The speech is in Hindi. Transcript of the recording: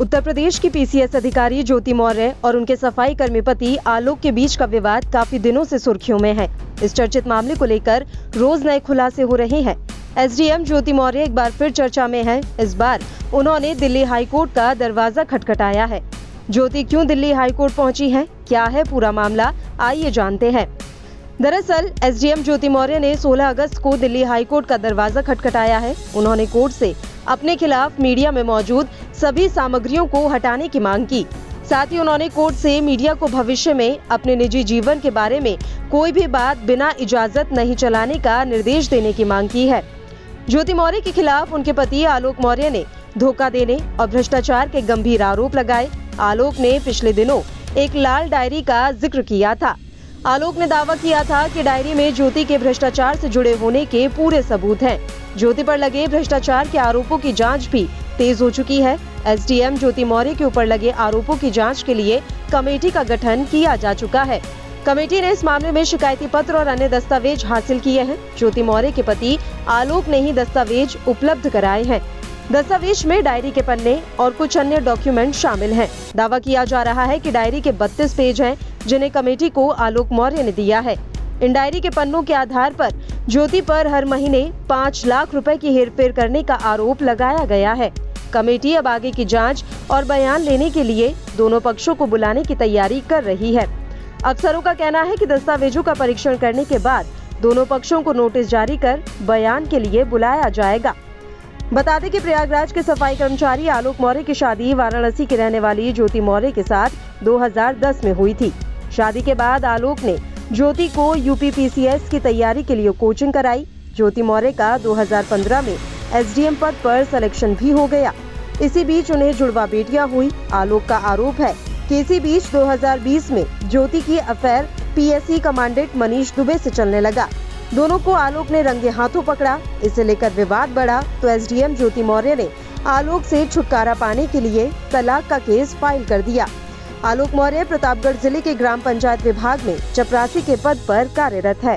उत्तर प्रदेश की पीसीएस अधिकारी ज्योति मौर्य और उनके सफ़ाई कर्मी पति आलोक के बीच का विवाद काफ़ी दिनों से सुर्खियों में है। इस चर्चित मामले को लेकर रोज नए खुलासे हो रहे हैं। एसडीएम ज्योति मौर्य एक बार फिर चर्चा में है। इस बार उन्होंने दिल्ली हाईकोर्ट का दरवाज़ा खटखटाया है। ज्योति, क्यों दिल्ली हाईकोर्ट पहुँची है? क्या है पूरा मामला? आइए जानते हैं। दरअसल एसडीएम ज्योति मौर्य ने 16 अगस्त को दिल्ली हाईकोर्ट का दरवाज़ा खटखटाया है। उन्होंने कोर्ट से अपने खिलाफ मीडिया में मौजूद सभी सामग्रियों को हटाने की मांग की। साथ ही उन्होंने कोर्ट से मीडिया को भविष्य में अपने निजी जीवन के बारे में कोई भी बात बिना इजाज़त नहीं चलाने का निर्देश देने की मांग की है। ज्योति मौर्य के खिलाफ उनके पति आलोक मौर्य ने धोखा देने और भ्रष्टाचार के गंभीर आरोप लगाए। आलोक ने पिछले दिनों एक लाल डायरी का ज़िक्र किया था। आलोक ने दावा किया था कि डायरी में ज्योति के भ्रष्टाचार से जुड़े होने के पूरे सबूत हैं। ज्योति पर लगे भ्रष्टाचार के आरोपों की जाँच भी तेज हो चुकी है। एसडीएम ज्योति मौर्य के ऊपर लगे आरोपों की जाँच के लिए कमेटी का गठन किया जा चुका है। कमेटी ने इस मामले में शिकायती पत्र और अन्य दस्तावेज़ हासिल किए हैं। ज्योति मौर्य के पति आलोक ने ही दस्तावेज़ उपलब्ध कराए हैं। दस्तावेज़ में डायरी के पन्ने और कुछ अन्य डॉक्यूमेंट शामिल हैं। दावा किया जा रहा है कि डायरी के 32 पेज हैं, जिन्हें कमेटी को आलोक मौर्य ने दिया है। इन डायरी के पन्नों के आधार पर ज्योति पर हर महीने पाँच लाख रुपए की हेरफेर करने का आरोप लगाया गया है। कमेटी अब आगे की जाँच और बयान लेने के लिए दोनों पक्षों को बुलाने की तैयारी कर रही है। अफसरों का कहना है कि दस्तावेजों का परीक्षण करने के बाद दोनों पक्षों को नोटिस जारी कर बयान के लिए बुलाया जाएगा। बता दें कि प्रयागराज के सफ़ाई कर्मचारी आलोक मौर्य की शादी वाराणसी की रहने वाली ज्योति मौर्य के साथ 2010 में हुई थी। शादी के बाद आलोक ने ज्योति को पीसीएस की तैयारी के लिए कोचिंग कराई। ज्योति मौर्य का 2015 में एसडीएम पद पर सिलेक्शन भी हो गया। इसी बीच उन्हें जुड़वा बेटिया हुई। आलोक का आरोप है कि इसी बीच 2020 में ज्योति की affair PSC commandant Manish Dubey से चलने लगा। दोनों को आलोक ने रंगे हाथों पकड़ा। इसे लेकर विवाद बढ़ा तो एसडीएम ज्योति मौर्य ने आलोक से छुटकारा पाने के लिए तलाक का केस फ़ाइल कर दिया। आलोक मौर्य प्रतापगढ़ ज़िले के ग्राम पंचायत विभाग में चपरासी के पद पर कार्यरत है।